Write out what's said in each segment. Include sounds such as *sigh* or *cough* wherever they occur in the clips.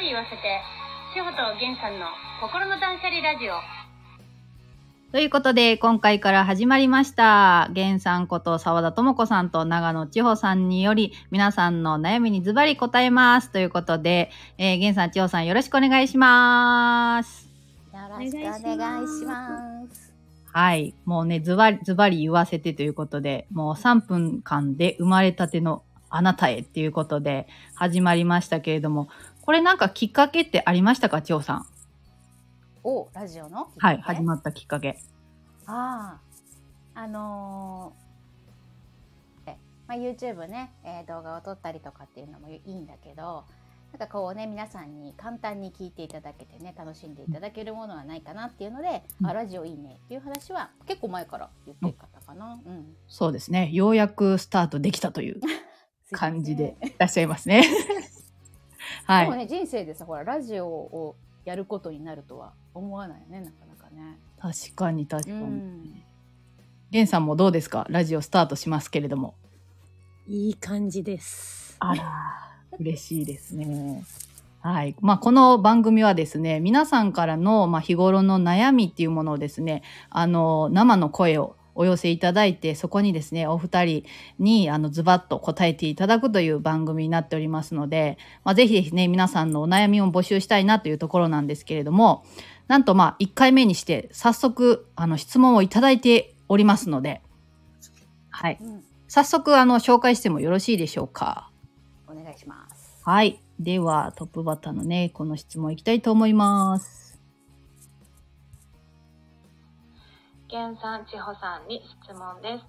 リ言わせて、志保と源さんの心の断捨離ラジオ。ということで、今回から始まりました。源さんこと沢田智子さんと長野千穂さんにより、皆さんの悩みにズバリ答えます。ということで、えー、源さん、千穂さんよろしくお願いします。よろしくお願いします。はい。もうね、ズバリ、ズバリ言わせてということで、もう3分間で生まれたてのあなたへっていうことで始まりましたけれども、これなんかきっかけってありましたか、千穂さん？お、ラジオのはい、始まったきっかけ。ああ、あのーえまあ、YouTube ね、えー動画を撮ったりとかっていうのもいいんだけど、なんかこうね、皆さんに簡単に聞いていただけてね、楽しんでいただけるものはないかなっていうので、うんあ、ラジオいいねっていう話は結構前から言ってたかな。うん。そうですね。ようやくスタートできたという *laughs* 感じでいらっしゃいますね。*laughs* はい。でもね、人生でさ、ほら、ラジオをやることになるとは思わないよね、なかなかね。確かに確かうに。ん。ゲンさんもどうですか？ラジオスタートしますけれども。いい感じです。あら、嬉しいですね。はい。まあ、この番組はですね、皆さんからの、まあ、日頃の悩みっていうものをですね、あの、生の声をお寄せいただいて、そこにですね、お二人に、あの、ズバッと答えていただくという番組になっておりますので、まあ、ぜひですね、皆さんのお悩みを募集したいなというところなんですけれども、なんとまあ、1回目にして、早速、あの、質問をいただいておりますので、はい。うん。早速、あの、紹介してもよろしいでしょうか？お願いします。はい。では、トップバッターのね、この質問いきたいと思います。源さん、千穂さんに質問です。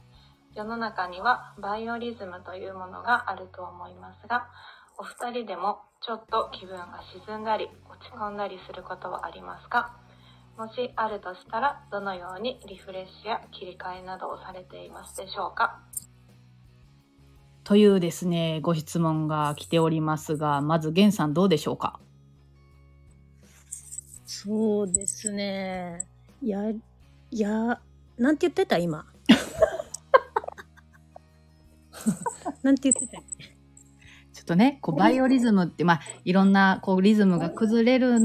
世の中にはバイオリズムというものがあると思いますが、お二人でもちょっと気分が沈んだり落ち込んだりすることはありますか？もしあるとしたら、どのようにリフレッシュや切り替えなどをされていますでしょうか？というですね、ご質問が来ておりますが、まず、ゲンさんどうでしょうか？そうですね。や、や、なんて言ってた今？*laughs* なんて言ってたちょっとね、こう、バイオリズムって、まあ、いろんな、こう、リズムが崩れる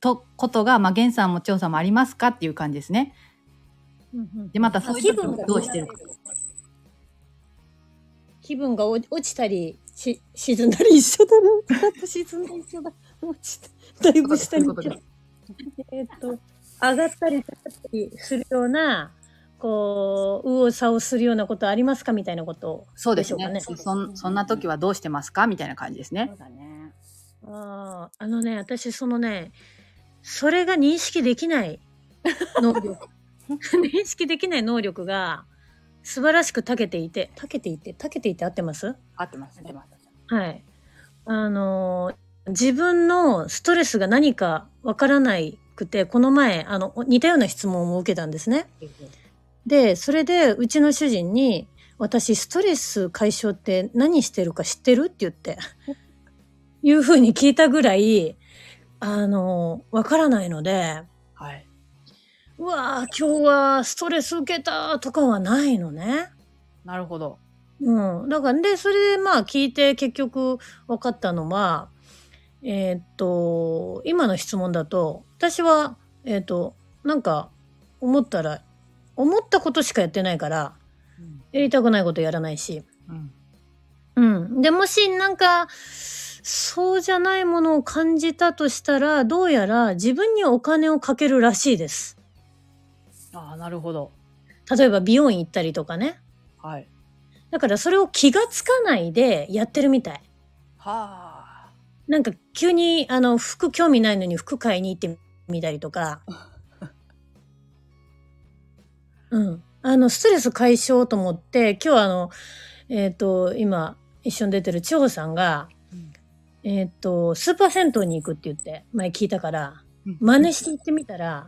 と、ことが、まあ、ゲンさんも調査もありますかっていう感じですね。で、また、そういう時はどうしてるか。気分が落落ちたりし沈んだり一緒だな。沈んだり一緒だ。落ちた。だいぶ下に。えーっと、上がったり下がったりするような、こう、右往左往するようなことありますか？みたいなことをそうでしょうそんそんな時はどうしてますか？みたいな感じですねそ。うだね。ああ、あのね、私そのね、それが認識できない能力。*laughs* 認識できない能力が素晴らしく長けていて、長けていて、長けていて合ってます？合ってます、合ってます。はい。あのー、自分のストレスが何かわからないくて、この前、あの、似たような質問を受けたんですね。で、それで、うちの主人に、私、ストレス解消って何してるか知ってるって言って、*laughs* いうふうに聞いたぐらい、あの、わからないので、はい。うわー今日はストレス受けたとかはないのね。なるほど。うん。だから、で、それでまあ聞いて結局分かったのは、えーっと、今の質問だと、私は、えーっと、なんか、思ったら、思ったことしかやってないから、うん。やりたくないことやらないし。うん。うん。で、もしなんか、そうじゃないものを感じたとしたら、どうやら自分にお金をかけるらしいです。ああ、なるほど。例えば美容院行ったりとかね。はい。だからそれを気がつかないでやってるみたい。はあ。なんか急にあの服興味ないのに服買いに行ってみたりとか。うん。あの、ストレス解消と思って、今日あの、えっ、と、今一緒に出てる千穂さんが、うんえっ、と、スーパー銭湯に行くって言って前聞いたから、うん真似して行ってみたら、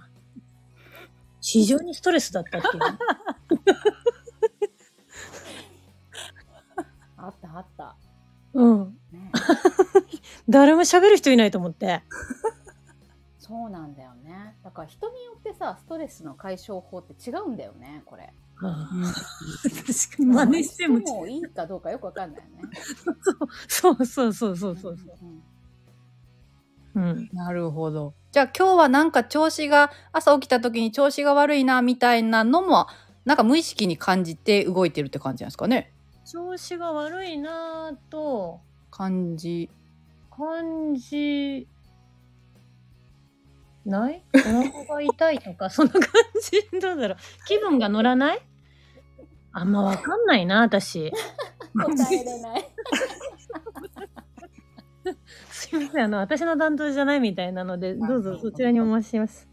非常にストレスだったっていう。*laughs* あったあった。うん。ね、誰も喋る人いないと思って。*laughs* そうなんだよね。だから人によってさ、ストレスの解消法って違うんだよね、これ。確かに真似してももいいかどうかよくわかんないよね。そうそうそうそうそうそう。んうん。なるほど。じゃあ今日はなんか調子が、朝起きた時に調子が悪いな、みたいなのも、なんか無意識に感じて動いてるって感じなんですかね。調子が悪いなぁと感じ。感じない？お腹が痛いとか、*laughs* そんな感じ？どうだろう？気分が乗らない？あんまわかんないな、私。答えれない。*laughs* すいません、あの、私の担当じゃないみたいなので、どうぞそちらにお回しします。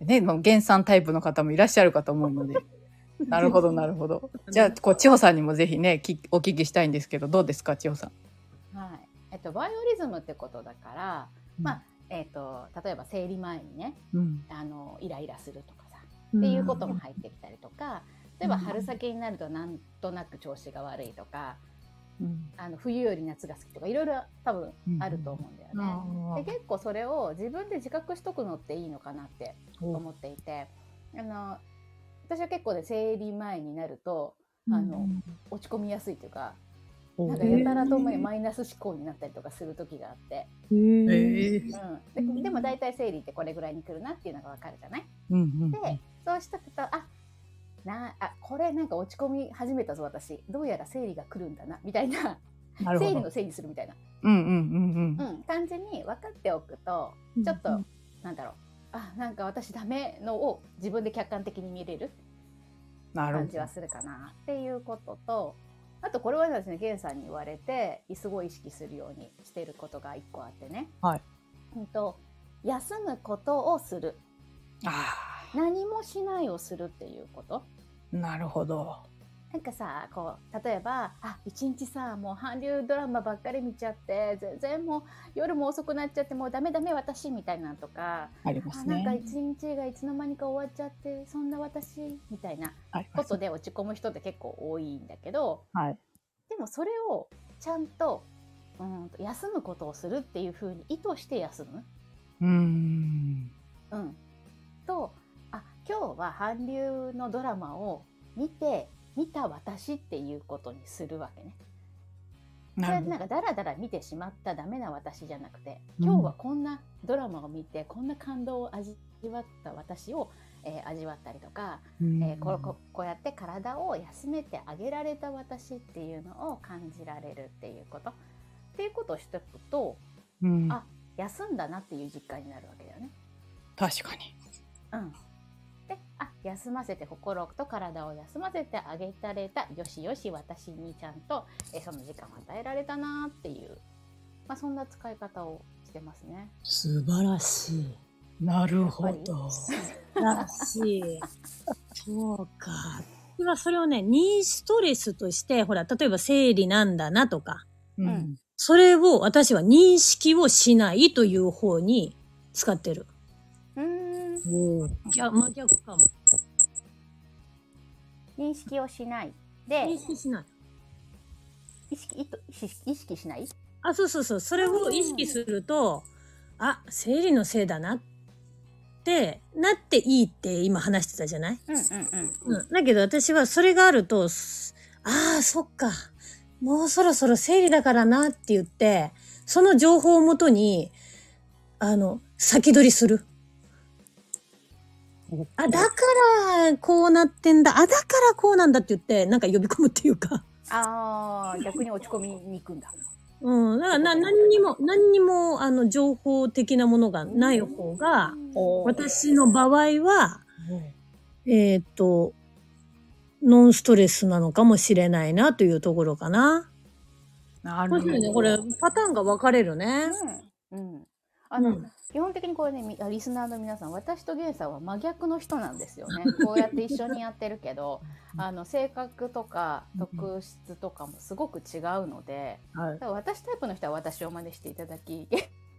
ね、もう原産タイプの方もいらっしゃるかと思うので。*laughs* なるほど、なるほど。じゃあ、こう、千穂さんにもぜひね、きお聞きしたいんですけど、どうですか、千穂さん？っと、バイオリズムってことだから、まあ、えっと、例えば生理前にね、うん。あの、イライラするとかさ、っていうことも入ってきたりとか、例えばうん。春先になるとなんとなく調子が悪いとか、うん。あの冬より夏が好きとかいろいろ多分あると思うんだよね。で結構それを自分で自覚しとくのっていいのかなって思っていてあの私は結構ね生理前になるとあの落ち込みやすいというかなんかやたらともマイナス思考になったりとかする時があって、ええうん、ででも大体生理ってこれぐらいに来るなっていうのが分かるじゃない？うんうん。でそうしとくとあなあこれなんか落ち込み始めたぞ私。どうやら生理が来るんだなみたいな。なるほど。生理の。せいにするみたいな、うんうんうんうん、感じに分かっておくとうん。ちょっと、なんだろう。あなんか私ダメのを自分で客観的に見れるなるほ感じはするかなっていうこととあとこれはですね源さんに言われてすごい意識するようにしてることが一個あってね、はいうんと休むことをするど。あ何もしないをするっていうことあ、なるほど。なんかさこう例えばあ一日さもう韓流ドラマばっかり見ちゃって全然もう夜も遅くなっちゃってもうダメダメ私みたいなのとかありますあなんかね。一日がいつの間にか終わっちゃってそんな私みたいなことで落ち込む人って結構多いんだけどはい。でもそれをちゃんとうんと休むことをするっていうふうに意図して休む。うーん。うん、とあ今日は韓流のドラマを見て見た私っていうことにするわけね。それなんかダラダラ見てしまったダメな私じゃなくてうん今日はこんなドラマを見てこんな感動を味わった私を、えー味わったりとか、うんえーこうここうやって体を休めてあげられた私っていうのを感じられるっていうことっていうことをしておくとうんあ休んだなっていう実感になるわけだよね。確かに。うん、であ休ませて心と体を休ませてあげられたよしよし私にちゃんとえその時間を与えられたなっていう、まあ、そんな使い方をしてますね。素晴らしい。なるほど。素晴らしい。*laughs* そうか。今それをね、ニーストレスとして、ほら、例えば生理なんだなとか、うん。それを私は認識をしないという方に使ってる。うーんおー逆真逆かも。認識をしないで認識しない。意識意意識しない？あ、そうそうそう。それを意識すると、あ、生理のせいだなって、なっていいって今話してたじゃない？うんうんうんうん。だけど私はそれがあると、すああ、そっか。もうそろそろ生理だからなって言って、その情報をもとに、あの、先取りする。あ、だからこうなってんだ。あ、だからこうなんだって言って、なんか呼び込むっていうか。ああ逆に落ち込みに行くんだ。うん。だからな、何にも、何にも、あの、情報的なものがない方が、私の場合は、えーっと、ノンストレスなのかもしれないなというところかな。なるほど。ね。これ、パターンが分かれるね。うんうん、あの、うん基本的にこれねみリスナーの皆さん私とゲンさんは真逆の人なんですよね。*laughs* こうやって一緒にやってるけどあの性格とか特質とかもすごく違うので私タイプの人は私を真似していただき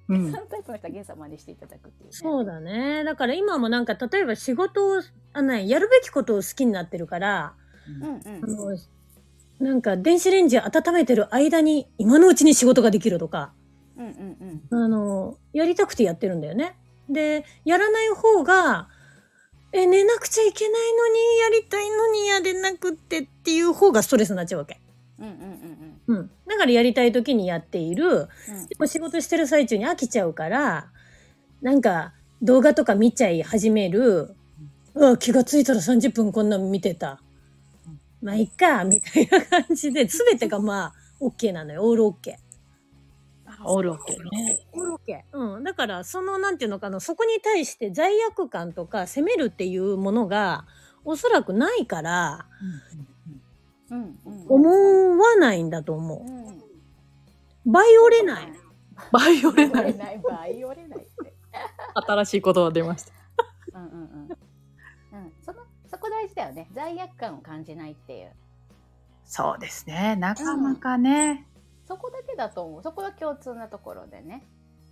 うん。タイプの人はゲンさんを真似していただくっていう、ね、そうだね。だから今もなんか、例えば仕事を、あの、やるべきことを好きになってるから、うんうん。あの、なんか電子レンジ温めてる間に今のうちに仕事ができるとか、うんうんあの、やりたくてやってるんだよね。で、やらない方が、え、寝なくちゃいけないのに、やりたいのにやれなくってっていう方がストレスになっちゃうわけ。うんうんうんうんうん。だからやりたい時にやっている。うんでも仕事してる最中に飽きちゃうから、なんか動画とか見ちゃい始める。うわ、気がついたら30分こんなん見てた。まあ、いっか、みたいな感じで、すべてがまあ、OK なのよ。オール OK。オールオッケーね。オール OK。うん。だから、その、なんていうのかな、そこに対して罪悪感とか責めるっていうものが、おそらくないから、うんうん思わないんだと思う。バイオレない。バイオレない。バイオレないバイオレないって新しい言葉出ました。うんうんうんうんそのそこ大事だよね罪悪感を感じないっていうそうですね。なかなかね。そこだけだと思う。そこが共通なところでね、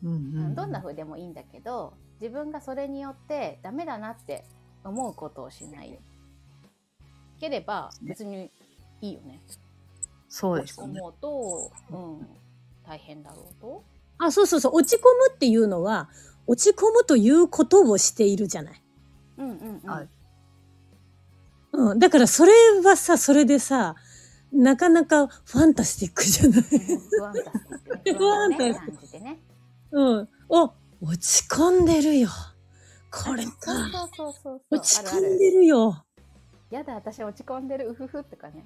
うんうんどんな風でもいいんだけど自分がそれによってダメだなって思うことをしない。ければ別にいいよね。そうで落ちすね。込もうと、うん、大変だろうと。あ、そうそうそう。落ち込むっていうのは、落ち込むということをしているじゃない。うんうんうん、はい。うん。だからそれはさ、それでさ、なかなかファンタスティックじゃない。不安タスティックね不安をね感じてねうん。お、落ち込んでるよ。これそうか。そうそうそう落ち込んでるよ。やだ私落ち込んでるうふふとかね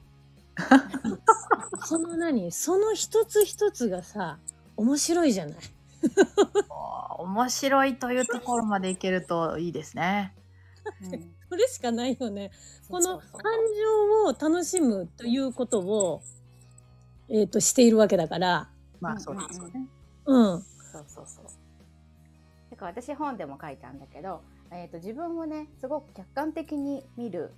その何？その一つ一つがさ、面白いじゃない。*laughs* 面白いというところまでいけるといいですね。うんそれしかないよね。この感情を楽しむということを、えっ、と、しているわけだから。まあそうですよね。うん。そうそうそうだから私本でも書いたんだけど、えー、と自分をねすごく客観的に見る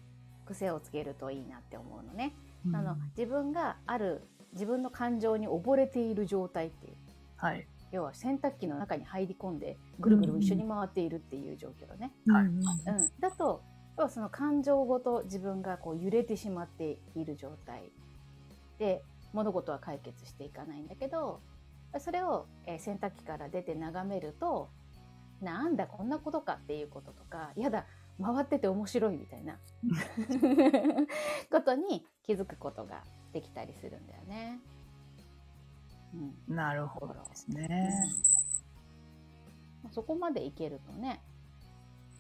癖をつけるといいなって思うのね、あの自分がある自分の感情に溺れている状態っていうはい。要は洗濯機の中に入り込んでぐるぐる一緒に回っているっていう状況ね、はいうんうん、だと要はその感情ごと自分がこう揺れてしまっている状態。で物事は解決していかないんだけどそれを、えー洗濯機から出て眺めるとなんだこんなことかっていうこととかやだ回ってて面白いみたいな。ことに気づくことができたりするんだよね。うん。なるほどですね。まあそこまでいけるとね。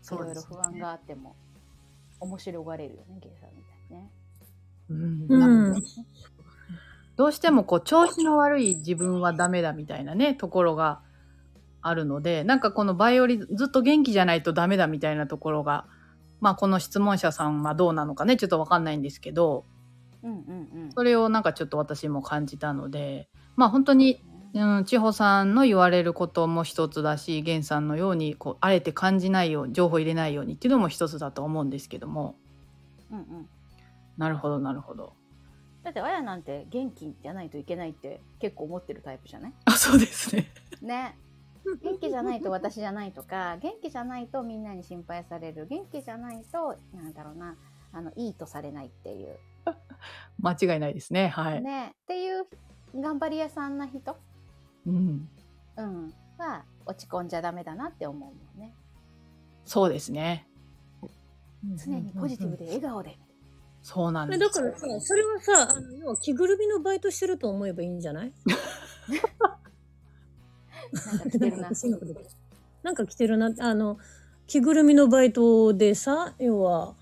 いろいろ不安があっても面白がれるよねゲイさんみたいにね。うんうんどうしてもこう調子の悪い自分はダメだみたいなねところがあるのでなんかこのバイオリンずっと元気じゃないとダメだみたいなところがまあこの質問者さんはどうなのかねちょっとわかんないんですけどうんうんうん。それをなんかちょっと私も感じたのでまあ本当にうん、千穂さんの言われることも一つだし源さんのようにこうあえて感じないように情報入れないようにっていうのも一つだと思うんですけども。うんうん。なるほどなるほど。だってあやなんて元気じゃないといけないって結構思ってるタイプじゃないあそうですねね。元気じゃないと私じゃないとか元気じゃないとみんなに心配される元気じゃないとなんだろうなあのいいとされないっていう間違いないですねはい、ねっていう頑張り屋さんな人、うん、うん、は落ち込んじゃダメだなって思うもんね。そうですね。常にポジティブで笑顔で。そうなんですだからさ、それはさ、あの要は着ぐるみのバイトしてると思えばいいんじゃない？なんか来てるな。なんか着てるな。あの、着ぐるみのバイトでさ、要は、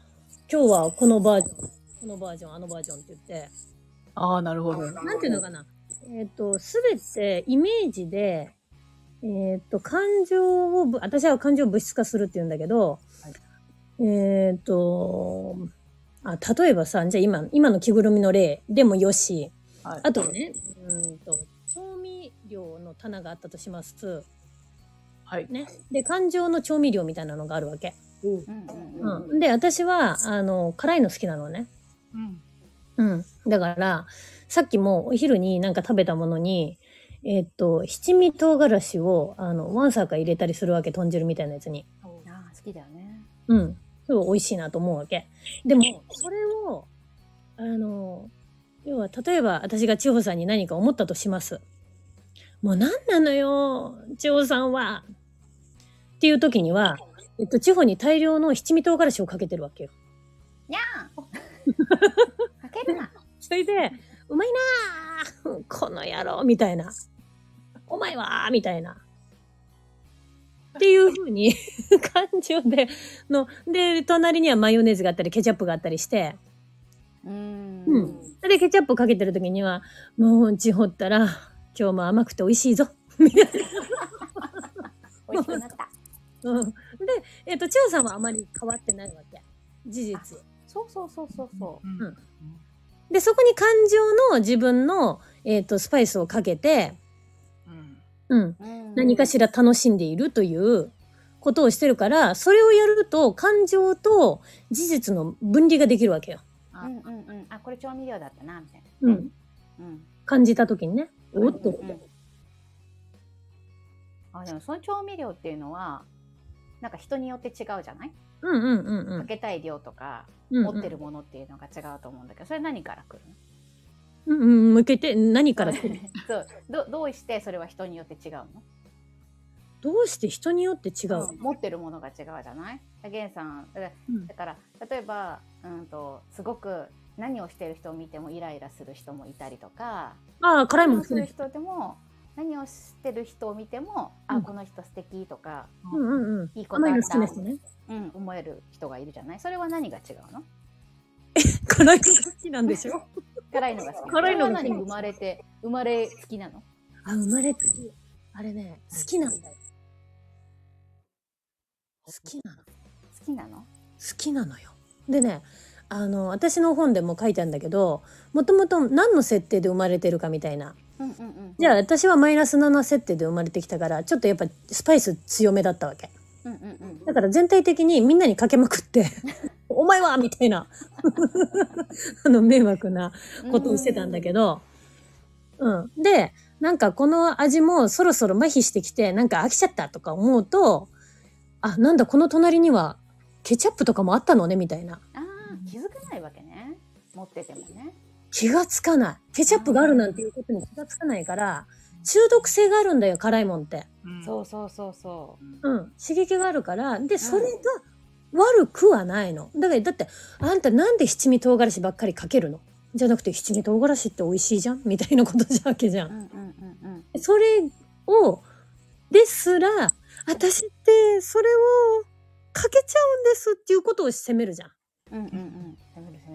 今日はこのバージョン、このバージョン、あのバージョンって言って、ああなるほど。なんていうのかな？えっ、と、すべてイメージで、えっ、と、感情をぶ、私は感情を物質化するって言うんだけど、えっ、と、あ、例えばさ、じゃあ今、今の着ぐるみの例でもよし、はいあとね、うんと、調味料の棚があったとします。はいね。で、感情の調味料みたいなのがあるわけ。うんうんうんうん。で、私は、あの、辛いの好きなのね。うんうん。だから、さっきもお昼になんか食べたものに、えっと、七味唐辛子を、あの、ワンサーか入れたりするわけ、豚汁みたいなやつに。あー好きだよねうん。すごい美味しいなと思うわけ。でも、それを、あの、要は、例えば私が千穂さんに何か思ったとします。もう何なのよ、千穂さんは。っていう時には、えっと、千穂に大量の七味唐辛子をかけてるわけよ。にゃー *laughs* かけるなそれで、うまいなーこの野郎みたいな。お前はみたいな。っていうふうに *laughs* 感情で、の、で、隣にはマヨネーズがあったり、ケチャップがあったりして、うんうんで、ケチャップかけてる時には、もう、ちほったら、今日も甘くて美味しいぞ。みたい美味しくなったな。うん。で、えっ、と、千代さんはあまり変わってないわけ。事実。そうそうそうそうそううんで、そこに感情の自分の、えっ、と、スパイスをかけて、うんうん。うん何かしら楽しんでいるということをしてるから、それをやると感情と事実の分離ができるわけよ。うんうんうんあこれ調味料だったなみたいなうん。うん感じた時にね。おっと。うんうんあでもその調味料っていうのはなんか人によって違うじゃない？うんうんうんうん。かけたい量とかうん。持ってるものっていうのが違うと思うんだけどそれ何からくるうんうん。向けて、何からの *laughs* そう。どどうしてそれは人によって違うの？どうして人によって違う、うん持ってるものが違うじゃない？ゲンさん。だからうん。だから例えば、うん、とすごく何をしてる人を見てもイライラする人もいたりとかああ、辛いもんする。人でも何をしてる人を見ても、うんあこの人素敵とか、うんうんうん。いいことあったね。うん、思える人がいるじゃない？それは何が違うの？辛いのが好きなんでしょ？*laughs* 辛いのが好き辛いのが生まれて生まれつきなの？あ、生まれつき。あれね、好きなんだよ。好きなの。好好きなの？きなのよ。でね、あの、私の本でも書いてあるんだけど、もともと何の設定で生まれてるかみたいな。じゃあ私はマイナス7設定で生まれてきたから、ちょっとやっぱスパイス強めだったわけ。だから全体的にみんなにかけまくって、*laughs* お前はみたいな、*laughs* あの、迷惑なことをしてたんだけど、うん。で、なんかこの味もそろそろ麻痺してきて、なんか飽きちゃったとか思うと、あ、なんだこの隣にはケチャップとかもあったのね、みたいな。あー気づかないわけね持っててもね気がつかない。ケチャップがあるなんていうことに気がつかないから、中毒性があるんだよ、辛いもんって。そうそうそうそうん。刺激があるから、で、それが悪くはないの。だから、だって、あんたなんで七味唐辛子ばっかりかけるの？じゃなくて、七味唐辛子って美味しいじゃん？みたいなことじゃわけじゃ。うんうんうんうんそれを、ですら、私ってそれをかけちゃうんですっていうことを責めるじゃん。うんうんうん攻める攻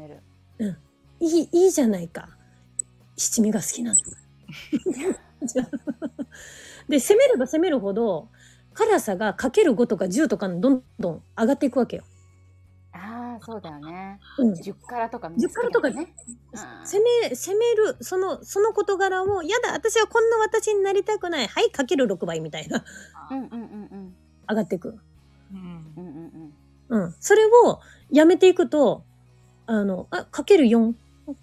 めるいい、いいじゃないか。七味が好きなんだ。じゃあで、攻めれば攻めるほど、辛さがかける5とか10とかにどんどん上がっていくわけよ。ああそうだよねうん。10辛とか10辛とかね攻め、攻める、その、その事柄を、やだ、私はこんな私になりたくない。はい、かける6倍みたいな、うんうんうんうん上がっていく。うんうんうんうんうん。それをやめていくと、あの、あ、かける4。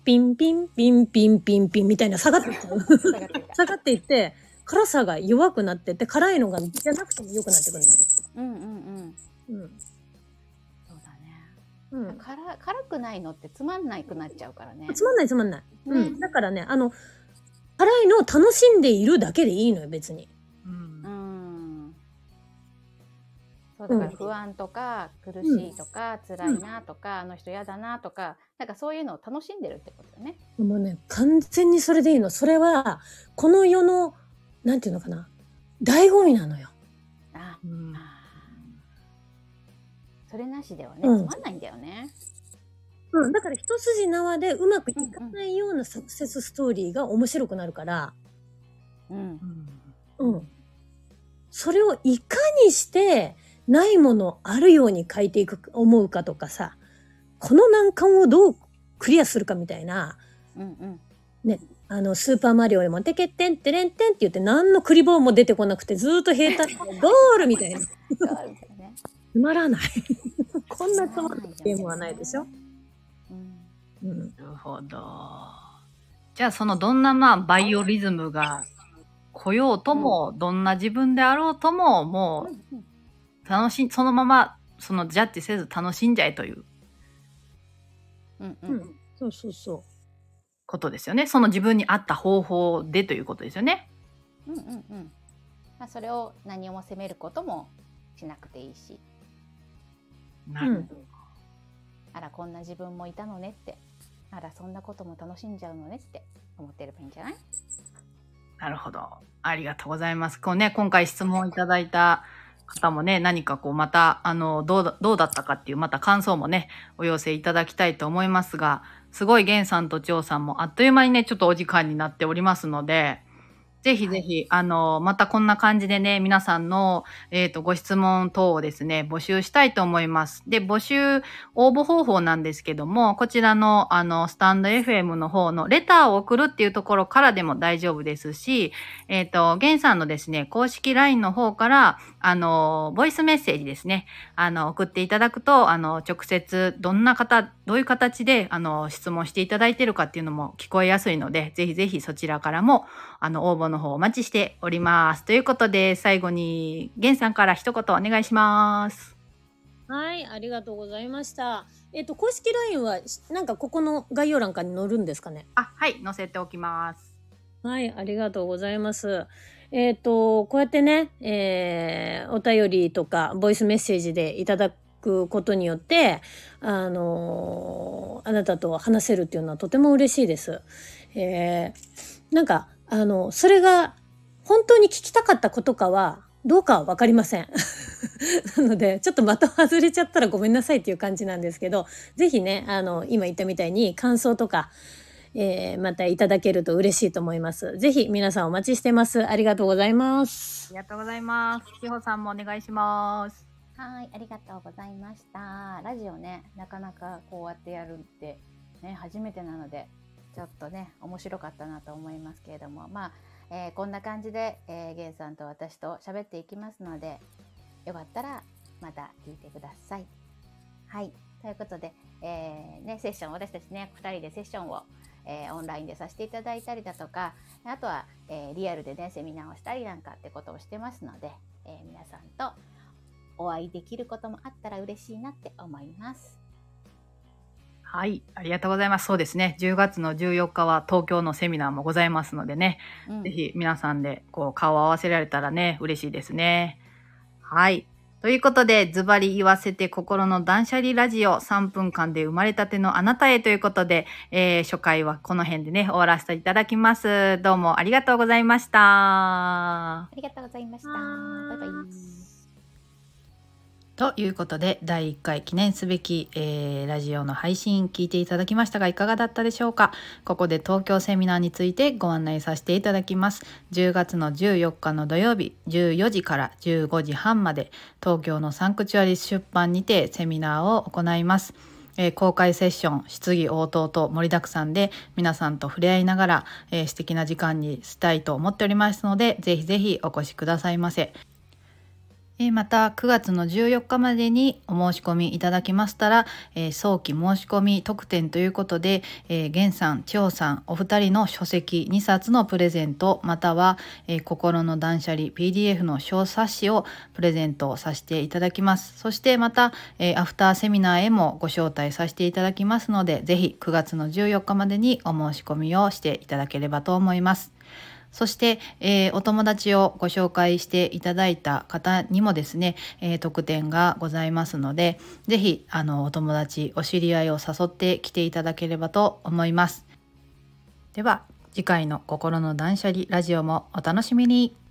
ピンピンピンピンピンピンみたいな下がっていっちゃう。下がってきた下がっていって、辛さが弱くなってって、辛いのがじゃなくても良くなってくるんだよね。うんうんうんうん。そうだねうん。辛辛くないのってつまんないくなっちゃうからねつまんないつまんない。うねん。だからね、あの、辛いのを楽しんでいるだけでいいのよ、別に。そうだから不安とか苦しいとか辛いなとかあの人嫌だなとかなんかそういうのを楽しんでるってことよね。もうね、完全にそれでいいの。それは、この世の、なんていうのかな、醍醐味なのよ。あうんあそれなしではねうんつまんないんだよね。うん。だから一筋縄でうまくいかないようなサクセスストーリーが面白くなるから、うんうん。それをいかにして、ないものあるように変えていく、思うかとかさ、この難関をどうクリアするかみたいな、うんうんあの、スーパーマリオでも、てけってんてれんてんって言って、何のクリボーも出てこなくて、ずーっと平坦で、ゴールみたいな。つ。まらない。*laughs* こんなつまらないゲームはないでしょ？うんうん。なるほど。じゃあそのどんなまあバイオリズムが来ようとも、どんな自分であろうとも、もうんう楽しん、そのままそのジャッジせず楽しんじゃえといううんううんん。そうそうそことですよね。その自分に合った方法でということですよね。うんうんうんまあそれを何をも責めることもしなくていいしう。うなるん。あらこんな自分もいたのねってあらそんなことも楽しんじゃうのねって思ってればいいんじゃない？なるほど。ありがとうございます。こうね、今回質問いただいた方もね、何かこうまた、あの、どうだ、どうだったかっていう、また感想もね、お寄せいただきたいと思いますが、すごい源さんと張さんもあっという間にね、ちょっとお時間になっておりますので、ぜひぜひ、あの、またこんな感じでね、皆さんの、えっ、と、ご質問等をですね、募集したいと思います。で、募集、応募方法なんですけども、こちらの、あの、スタンド FM の方のレターを送るっていうところからでも大丈夫ですし、えっ、と、ゲンさんのですね、公式 LINE の方から、あの、ボイスメッセージですね、あの、送っていただくと、あの、直接、どんな方、どういう形で、あの、質問していただいているかっていうのも聞こえやすいので、ぜひぜひそちらからも、あの、応募の方お待ちしております。ということで、最後に、ゲンさんから一言お願いします。はい、ありがとうございました。えっ、と、公式 LINE は、しなんかここの概要欄かに載るんですかね？あ、はい、載せておきます。はい、ありがとうございます。えっ、と、こうやってね、えーお便りとか、ボイスメッセージでいただくことによって、あのーあなたと話せるっていうのはとても嬉しいです。えーなんか、あの、それが本当に聞きたかったことかは、どうかはわかりません。*laughs* なので、ちょっと的外れちゃったらごめんなさいっていう感じなんですけど、ぜひね、あの、今言ったみたいに感想とか、えーまたいただけると嬉しいと思います。ぜひ皆さんお待ちしてます。ありがとうございますあり。がとうございます。千穂さんもお願いします。はい、ありがとうございました。ラジオね、なかなかこうやってやるって、ね、初めてなので、ちょっとね、面白かったなと思いますけれども、まあ、えーこんな感じで、えー、ゲンさんと私と喋っていきますので、よかったらまた聞いてください。はい、ということで、えーね、セッション、私たちね、2人でセッションを、えーオンラインでさせていただいたりだとか、あとは、えーリアルでね、セミナーをしたりなんかってことをしてますので、え皆さんとお会いできることもあったら嬉しいなって思います。はい、ありがとうございます。そうですね。10月の14日は東京のセミナーもございますのでね、うんぜひ皆さんでこう顔を合わせられたらね、嬉しいですね。はい。ということで、ズバリ言わせて心の断捨離ラジオ3分間で生まれたてのあなたへということで、えー初回はこの辺でね、終わらせていただきます。どうもありがとうございました。ありがとうございました。バイバイ。ということで第1回記念すべき、えーラジオの配信聞いていただきましたがいかがだったでしょうか？ここで東京セミナーについてご案内させていただきます。10月の14日の土曜日14時から15時半まで東京のサンクチュアリ出版にてセミナーを行います。えー公開セッション質疑応答と盛りだくさんで皆さんと触れ合いながら、えー素敵な時間にしたいと思っておりますのでぜひぜひお越しくださいませ。また9月の14日までにお申し込みいただきましたら、えー早期申し込み特典ということで、えー、源さん、千代さんお二人の書籍2冊のプレゼントまたは、えー心の断捨離 PDF の小冊子をプレゼントさせていただきます。そしてまた、えーアフターセミナーへもご招待させていただきますのでぜひ9月の14日までにお申し込みをしていただければと思います。そして、えーお友達をご紹介していただいた方にもですね、えー特典がございますので、ぜひ、あの、お友達、お知り合いを誘ってきていただければと思います。では、次回の心の断捨離ラジオもお楽しみに。